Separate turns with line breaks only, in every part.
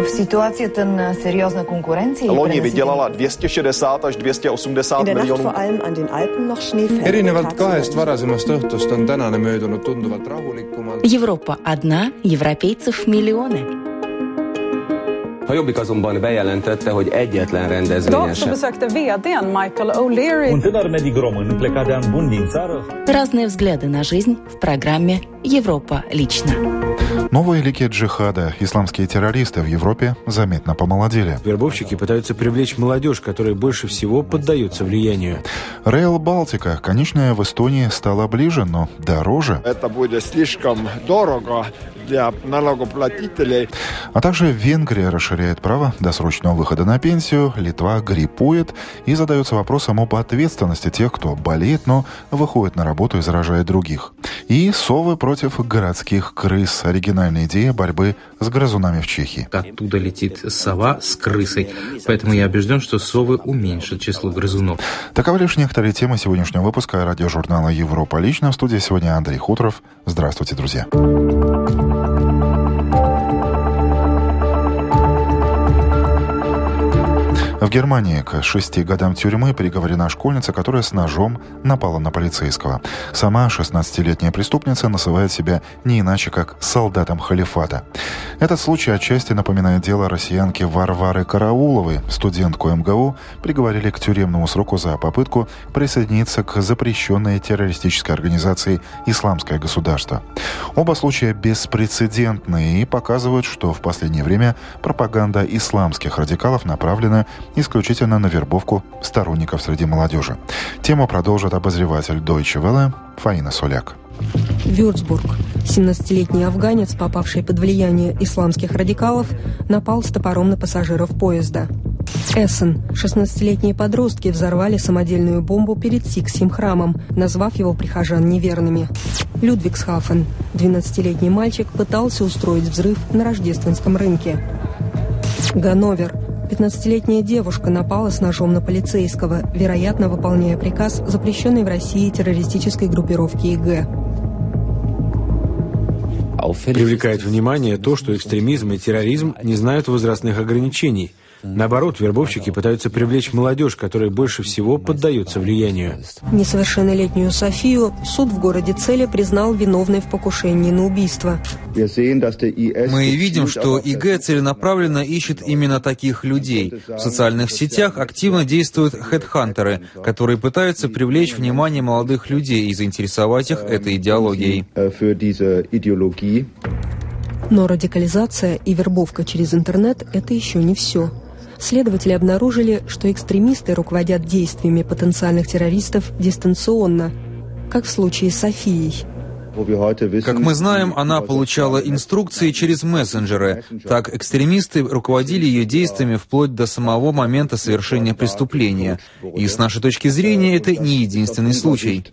В ситуации ten серьезной конкуренции
Loni vydělala 260 až 280 miljonů.
erinevalt kahest varasemast õhtust on tänane möödunud tunduvalt rahulikumalt.
Европа одна, европейцев миллионы.
A Jobbik azonban bejelentette, hogy egyetlen rendezvényen sem.
besökte vdn Michael O'Leary
Un tânăr medic român plecat de an bun din țară
Разные взгляды на жизнь в программе «Европа лично».
Новые лики джихада, исламские террористы в Европе заметно помолодели.
Вербовщики пытаются привлечь молодежь, которая больше всего поддается влиянию.
Рейл Балтика, конечная в Эстонии, стала ближе, но дороже.
Это будет слишком дорого для налогоплатителей.
А также Венгрия расширяет право досрочного выхода на пенсию, Литва гриппует и задается вопросом об ответственности тех, кто болеет, но выходит на работу и заражает других. И совы против городских крыс. Оригинальная идея борьбы с грызунами в Чехии.
Оттуда летит сова с крысой. Поэтому я убежден, что совы уменьшат число грызунов.
Таковы лишь некоторые темы сегодняшнего выпуска радиожурнала «Европа лично». В студии сегодня Андрей Хуторов. Здравствуйте, друзья. В Германии к шести годам тюрьмы приговорена школьница, которая с ножом напала на полицейского. Сама 16-летняя преступница называет себя не иначе, как солдатом халифата. Этот случай отчасти напоминает дело россиянки Варвары Карауловой. Студентку МГУ приговорили к тюремному сроку за попытку присоединиться к запрещенной террористической организации «Исламское государство». Оба случая беспрецедентные и показывают, что в последнее время пропаганда исламских радикалов направлена исключительно на вербовку сторонников среди молодежи. Тему продолжит обозреватель Deutsche Welle Фаина Соляк.
Вюрцбург. 17-летний афганец, попавший под влияние исламских радикалов, напал с топором на пассажиров поезда. Эссен. 16-летние подростки взорвали самодельную бомбу перед Сиксим храмом, назвав его прихожан неверными. Людвигсхафен. 12-летний мальчик пытался устроить взрыв на рождественском рынке. Ганновер. 15-летняя девушка напала с ножом на полицейского, вероятно, выполняя приказ запрещенной в России террористической группировки ИГ.
Привлекает внимание то, что экстремизм и терроризм не знают возрастных ограничений. Наоборот, вербовщики пытаются привлечь молодежь, которая больше всего поддается влиянию.
Несовершеннолетнюю Софию суд в городе Цели признал виновной в покушении на убийство.
Мы видим, что ИГ целенаправленно ищет именно таких людей. В социальных сетях активно действуют хедхантеры, которые пытаются привлечь внимание молодых людей и заинтересовать их этой идеологией.
Но радикализация и вербовка через интернет – это еще не все. Следователи обнаружили, что экстремисты руководят действиями потенциальных террористов дистанционно, как в случае с Софией.
Как мы знаем, она получала инструкции через мессенджеры. Так, экстремисты руководили ее действиями вплоть до самого момента совершения преступления. И с нашей точки зрения, это не единственный случай.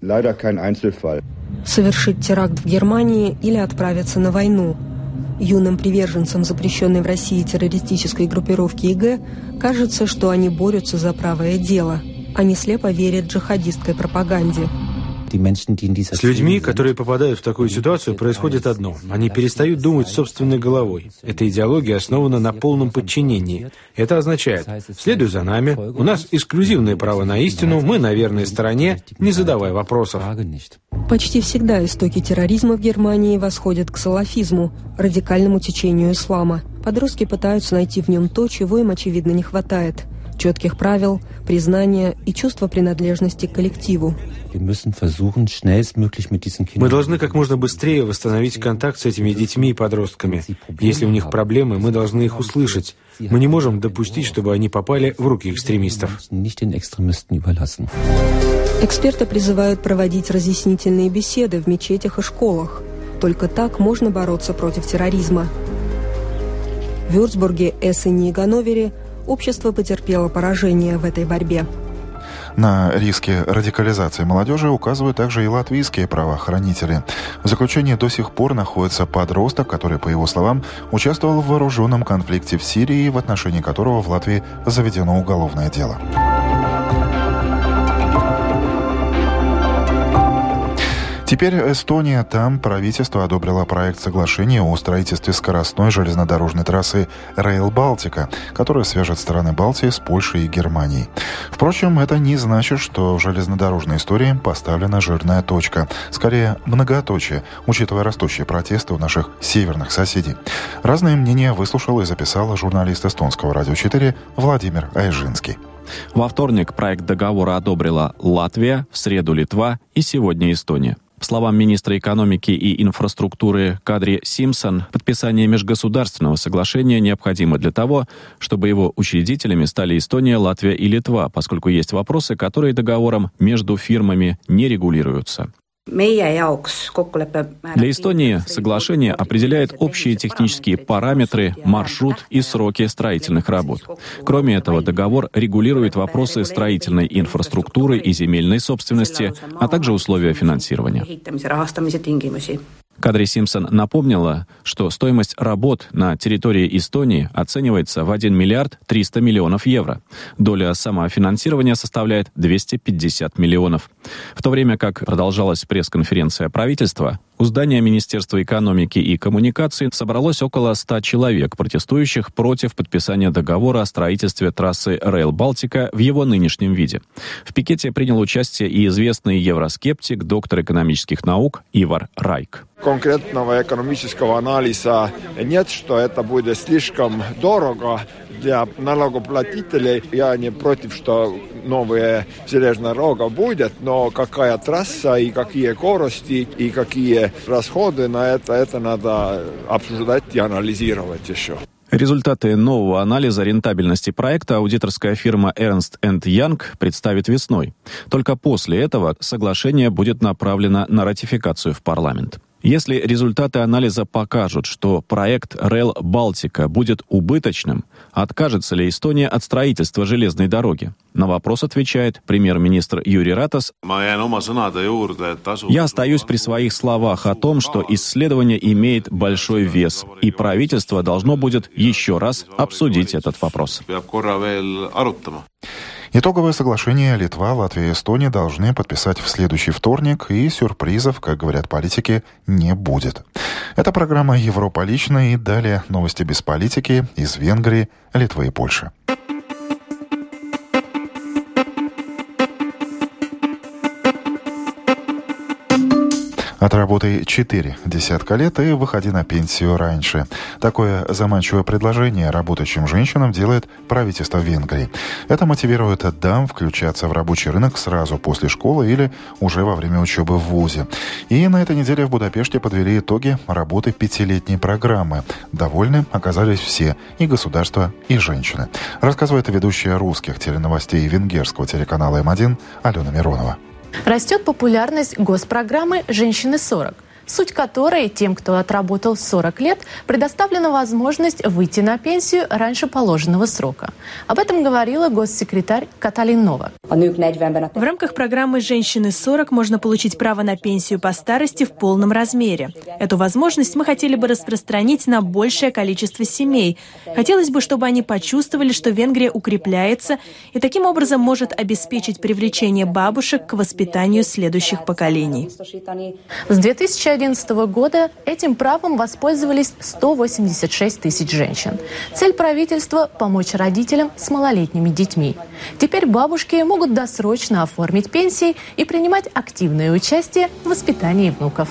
Совершить теракт в Германии или отправиться на войну – Юным приверженцам запрещенной в России террористической группировки ИГ кажется, что они борются за правое дело. Они слепо верят джихадистской пропаганде.
С людьми, которые попадают в такую ситуацию, происходит одно. Они перестают думать собственной головой. Эта идеология основана на полном подчинении. Это означает, следуй за нами, у нас эксклюзивное право на истину, мы на верной стороне, не задавай вопросов.
Почти всегда истоки терроризма в Германии восходят к салафизму, радикальному течению ислама. Подростки пытаются найти в нем то, чего им, очевидно, не хватает – четких правил, признания и чувства принадлежности к коллективу.
Мы должны как можно быстрее восстановить контакт с этими детьми и подростками. Если у них проблемы, мы должны их услышать. Мы не можем допустить, чтобы они попали в руки экстремистов.
Эксперты призывают проводить разъяснительные беседы в мечетях и школах. Только так можно бороться против терроризма. В Вюрцбурге, Эссене и Ганновере общество потерпело поражение в этой борьбе.
На риски радикализации молодежи указывают также и латвийские правоохранители. В заключении до сих пор находится подросток, который, по его словам, участвовал в вооруженном конфликте в Сирии, в отношении которого в Латвии заведено уголовное дело. Теперь Эстония. Там правительство одобрило проект соглашения о строительстве скоростной железнодорожной трассы Rail Балтика, которая свяжет страны Балтии с Польшей и Германией. Впрочем, это не значит, что в железнодорожной истории поставлена жирная точка. Скорее, многоточие, учитывая растущие протесты у наших северных соседей. Разные мнения выслушал и записал журналист эстонского радио 4 Владимир Айжинский.
Во вторник проект договора одобрила Латвия, в среду Литва и сегодня Эстония. По словам министра экономики и инфраструктуры Кадри Симпсон, подписание межгосударственного соглашения необходимо для того, чтобы его учредителями стали Эстония, Латвия и Литва, поскольку есть вопросы, которые договором между фирмами не регулируются. Для Эстонии соглашение определяет общие технические параметры, маршрут и сроки строительных работ. Кроме этого, договор регулирует вопросы строительной инфраструктуры и земельной собственности, а также условия финансирования. Кадри Симпсон напомнила, что стоимость работ на территории Эстонии оценивается в 1 миллиард 300 миллионов евро. Доля самофинансирования составляет 250 миллионов. В то время как продолжалась пресс-конференция правительства, у здания Министерства экономики и коммуникаций собралось около 100 человек, протестующих против подписания договора о строительстве трассы Rail Балтика в его нынешнем виде. В пикете принял участие и известный евроскептик, доктор экономических наук Ивар Райк.
Конкретного экономического анализа нет, что это будет слишком дорого для налогоплатителей. Я не против, что новая железная дорога будет, но какая трасса и какие скорости и какие расходы на это, это надо обсуждать и анализировать еще.
Результаты нового анализа рентабельности проекта аудиторская фирма Ernst Young представит весной. Только после этого соглашение будет направлено на ратификацию в парламент. Если результаты анализа покажут, что проект Rail Балтика будет убыточным, откажется ли Эстония от строительства железной дороги? На вопрос отвечает премьер-министр Юрий Ратас. Я остаюсь при своих словах о том, что исследование имеет большой вес, и правительство должно будет еще раз обсудить этот вопрос.
Итоговое соглашение Литва, Латвия и Эстония должны подписать в следующий вторник, и сюрпризов, как говорят политики, не будет. Это программа «Европа лично» и далее новости без политики из Венгрии, Литвы и Польши. Отработай четыре десятка лет и выходи на пенсию раньше. Такое заманчивое предложение работающим женщинам делает правительство Венгрии. Это мотивирует дам включаться в рабочий рынок сразу после школы или уже во время учебы в ВУЗе. И на этой неделе в Будапеште подвели итоги работы пятилетней программы. Довольны оказались все, и государство, и женщины. Рассказывает ведущая русских теленовостей венгерского телеканала М1 Алена Миронова.
Растет популярность госпрограммы «Женщины 40» суть которой тем, кто отработал 40 лет, предоставлена возможность выйти на пенсию раньше положенного срока. Об этом говорила госсекретарь Каталин Новак.
В рамках программы «Женщины 40» можно получить право на пенсию по старости в полном размере. Эту возможность мы хотели бы распространить на большее количество семей. Хотелось бы, чтобы они почувствовали, что Венгрия укрепляется и таким образом может обеспечить привлечение бабушек к воспитанию следующих поколений.
С 2000 2011 года этим правом воспользовались 186 тысяч женщин. Цель правительства – помочь родителям с малолетними детьми. Теперь бабушки могут досрочно оформить пенсии и принимать активное участие в воспитании внуков.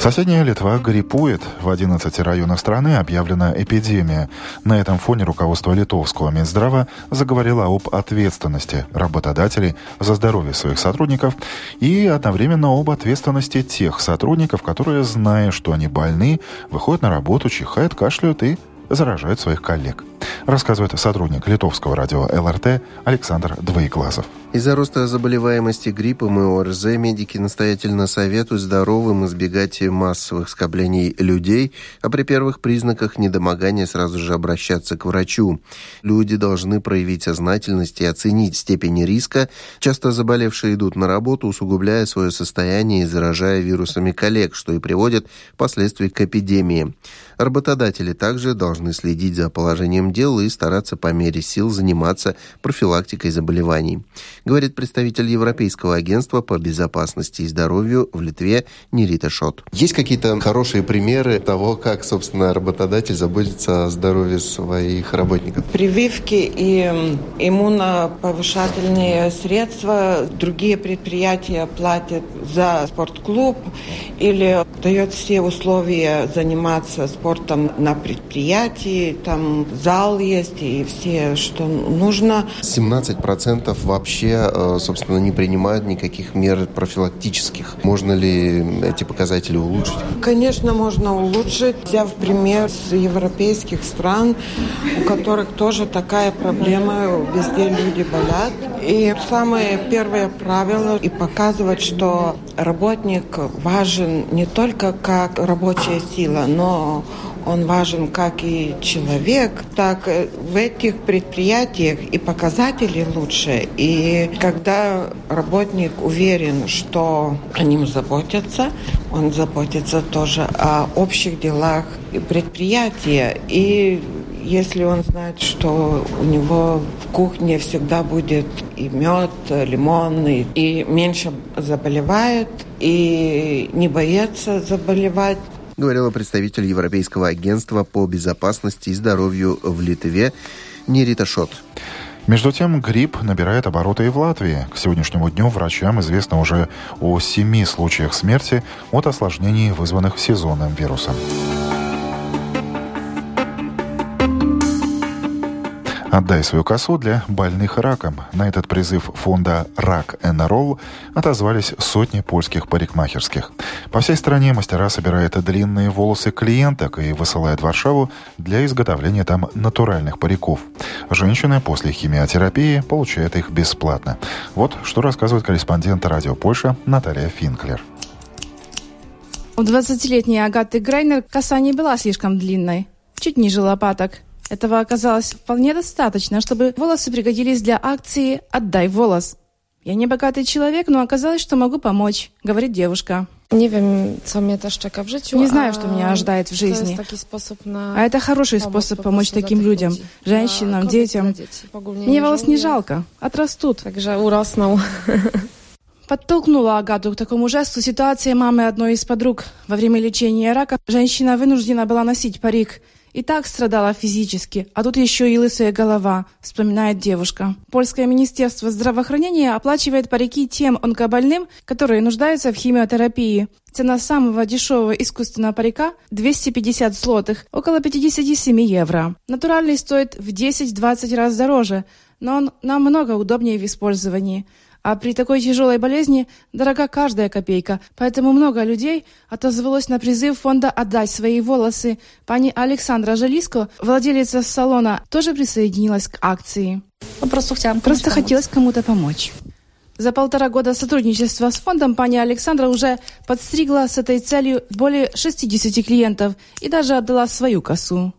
Соседняя Литва гриппует. В 11 районах страны объявлена эпидемия. На этом фоне руководство литовского Минздрава заговорило об ответственности работодателей за здоровье своих сотрудников и одновременно об ответственности тех сотрудников, которые, зная, что они больны, выходят на работу, чихают, кашляют и заражают своих коллег рассказывает сотрудник литовского радио ЛРТ Александр Двоеглазов.
Из-за роста заболеваемости гриппом и ОРЗ медики настоятельно советуют здоровым избегать массовых скоплений людей, а при первых признаках недомогания сразу же обращаться к врачу. Люди должны проявить сознательность и оценить степень риска. Часто заболевшие идут на работу, усугубляя свое состояние и заражая вирусами коллег, что и приводит впоследствии к эпидемии. Работодатели также должны должны следить за положением дел и стараться по мере сил заниматься профилактикой заболеваний, говорит представитель Европейского агентства по безопасности и здоровью в Литве Нерита Шот.
Есть какие-то хорошие примеры того, как, собственно, работодатель заботится о здоровье своих работников?
Прививки и иммуноповышательные средства другие предприятия платят за спортклуб или дает все условия заниматься спортом на предприятии, там зал есть и все, что нужно.
17% вообще, э, собственно, не принимают никаких мер профилактических. Можно ли эти показатели улучшить?
Конечно, можно улучшить, взяв пример с европейских стран, у которых тоже такая проблема, везде люди болят. И самое первое правило и показывать, что работник важен не только как рабочая сила, но он важен как и человек, так в этих предприятиях и показатели лучше. И когда работник уверен, что о ним заботятся, он заботится тоже о общих делах предприятия. И если он знает, что у него в кухне всегда будет и мед, лимон, и, и меньше заболевает, и не боится заболевать,
говорила представитель Европейского агентства по безопасности и здоровью в Литве Нерита Шот.
Между тем, грипп набирает обороты и в Латвии. К сегодняшнему дню врачам известно уже о семи случаях смерти от осложнений, вызванных сезонным вирусом. «Отдай свою косу для больных раком». На этот призыв фонда «Рак НРО» отозвались сотни польских парикмахерских. По всей стране мастера собирают длинные волосы клиенток и высылают в Варшаву для изготовления там натуральных париков. Женщины после химиотерапии получают их бесплатно. Вот что рассказывает корреспондент радио Польша Наталья Финклер.
У 20-летней Агаты Грайнер коса не была слишком длинной, чуть ниже лопаток – этого оказалось вполне достаточно, чтобы волосы пригодились для акции «Отдай волос». «Я не богатый человек, но оказалось, что могу помочь», — говорит девушка.
Не знаю, что
меня ожидает в жизни. А это хороший способ помочь таким людям, женщинам, детям. Мне волос не жалко, отрастут. Подтолкнула Агату к такому жесту ситуация мамы одной из подруг. Во время лечения рака женщина вынуждена была носить парик – и так страдала физически, а тут еще и лысая голова, вспоминает девушка. Польское министерство здравоохранения оплачивает парики тем онкобольным, которые нуждаются в химиотерапии. Цена самого дешевого искусственного парика – 250 злотых, около 57 евро. Натуральный стоит в 10-20 раз дороже, но он намного удобнее в использовании – а при такой тяжелой болезни дорога каждая копейка, поэтому много людей отозвалось на призыв фонда «Отдать свои волосы». Пани Александра Жалиско, владелица салона, тоже присоединилась к акции.
Просто,
Просто хотелось кому-то помочь. За полтора года сотрудничества с фондом пани Александра уже подстригла с этой целью более 60 клиентов и даже отдала свою косу.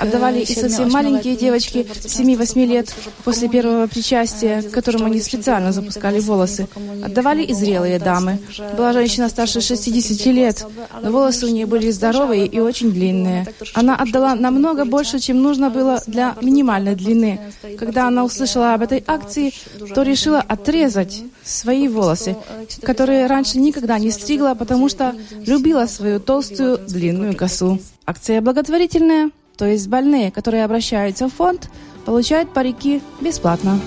Отдавали и совсем маленькие девочки 7-8 лет после первого причастия, к которому они специально запускали волосы. Отдавали и зрелые дамы. Была женщина старше 60 лет, но волосы у нее были здоровые и очень длинные. Она отдала намного больше, чем нужно было для минимальной длины. Когда она услышала об этой акции, то решила отрезать свои волосы, которые раньше никогда не стригла, потому что любила свою толстую длинную косу. Акция благотворительная, то есть больные, которые обращаются в фонд, получают парики бесплатно.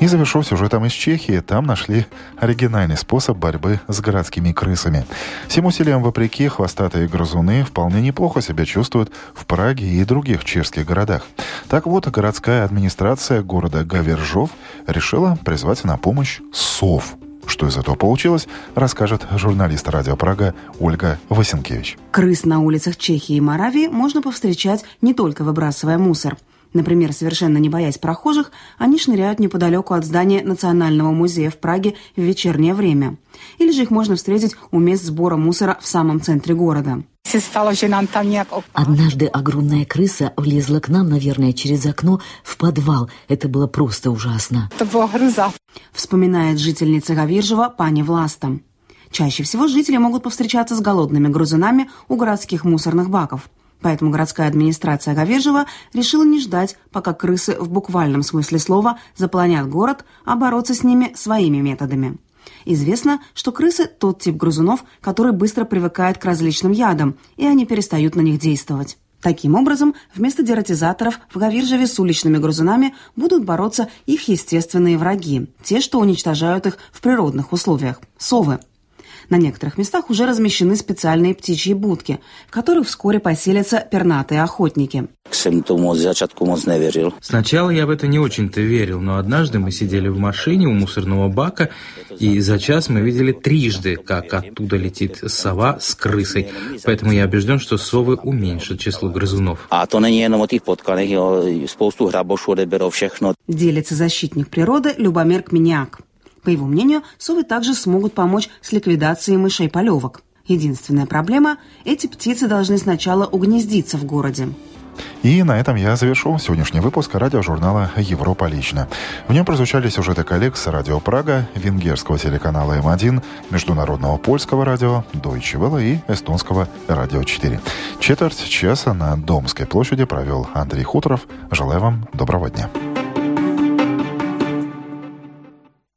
И завершу сюжетом из Чехии. Там нашли оригинальный способ борьбы с городскими крысами. Всем усилиям вопреки, хвостатые грызуны вполне неплохо себя чувствуют в Праге и других чешских городах. Так вот, городская администрация города Гавержов решила призвать на помощь сов. Что из этого получилось, расскажет журналист радио Прага Ольга Васенкевич.
Крыс на улицах Чехии и Моравии можно повстречать не только выбрасывая мусор. Например, совершенно не боясь прохожих, они шныряют неподалеку от здания Национального музея в Праге в вечернее время. Или же их можно встретить у мест сбора мусора в самом центре города.
Однажды огромная крыса влезла к нам, наверное, через окно в подвал. Это было просто ужасно.
Вспоминает жительница Гавиржева пани Власта. Чаще всего жители могут повстречаться с голодными грызунами у городских мусорных баков. Поэтому городская администрация Говержева решила не ждать, пока крысы в буквальном смысле слова заполонят город, а бороться с ними своими методами. Известно, что крысы – тот тип грызунов, который быстро привыкает к различным ядам, и они перестают на них действовать. Таким образом, вместо дератизаторов в Гавиржеве с уличными грызунами будут бороться их естественные враги, те, что уничтожают их в природных условиях – совы – на некоторых местах уже размещены специальные птичьи будки, в которых вскоре поселятся пернатые охотники.
Сначала я в это не очень-то верил, но однажды мы сидели в машине у мусорного бака, и за час мы видели трижды, как оттуда летит сова с крысой. Поэтому я убежден, что совы уменьшат число грызунов.
Делится защитник природы Любомир Кменяк. По его мнению, совы также смогут помочь с ликвидацией мышей-полевок. Единственная проблема – эти птицы должны сначала угнездиться в городе.
И на этом я завершу сегодняшний выпуск радиожурнала «Европа лично». В нем прозвучали сюжеты коллег с радио Прага, венгерского телеканала М1, международного польского радио Deutsche Welle и эстонского радио 4. Четверть часа на Домской площади провел Андрей Хуторов. Желаю вам доброго дня.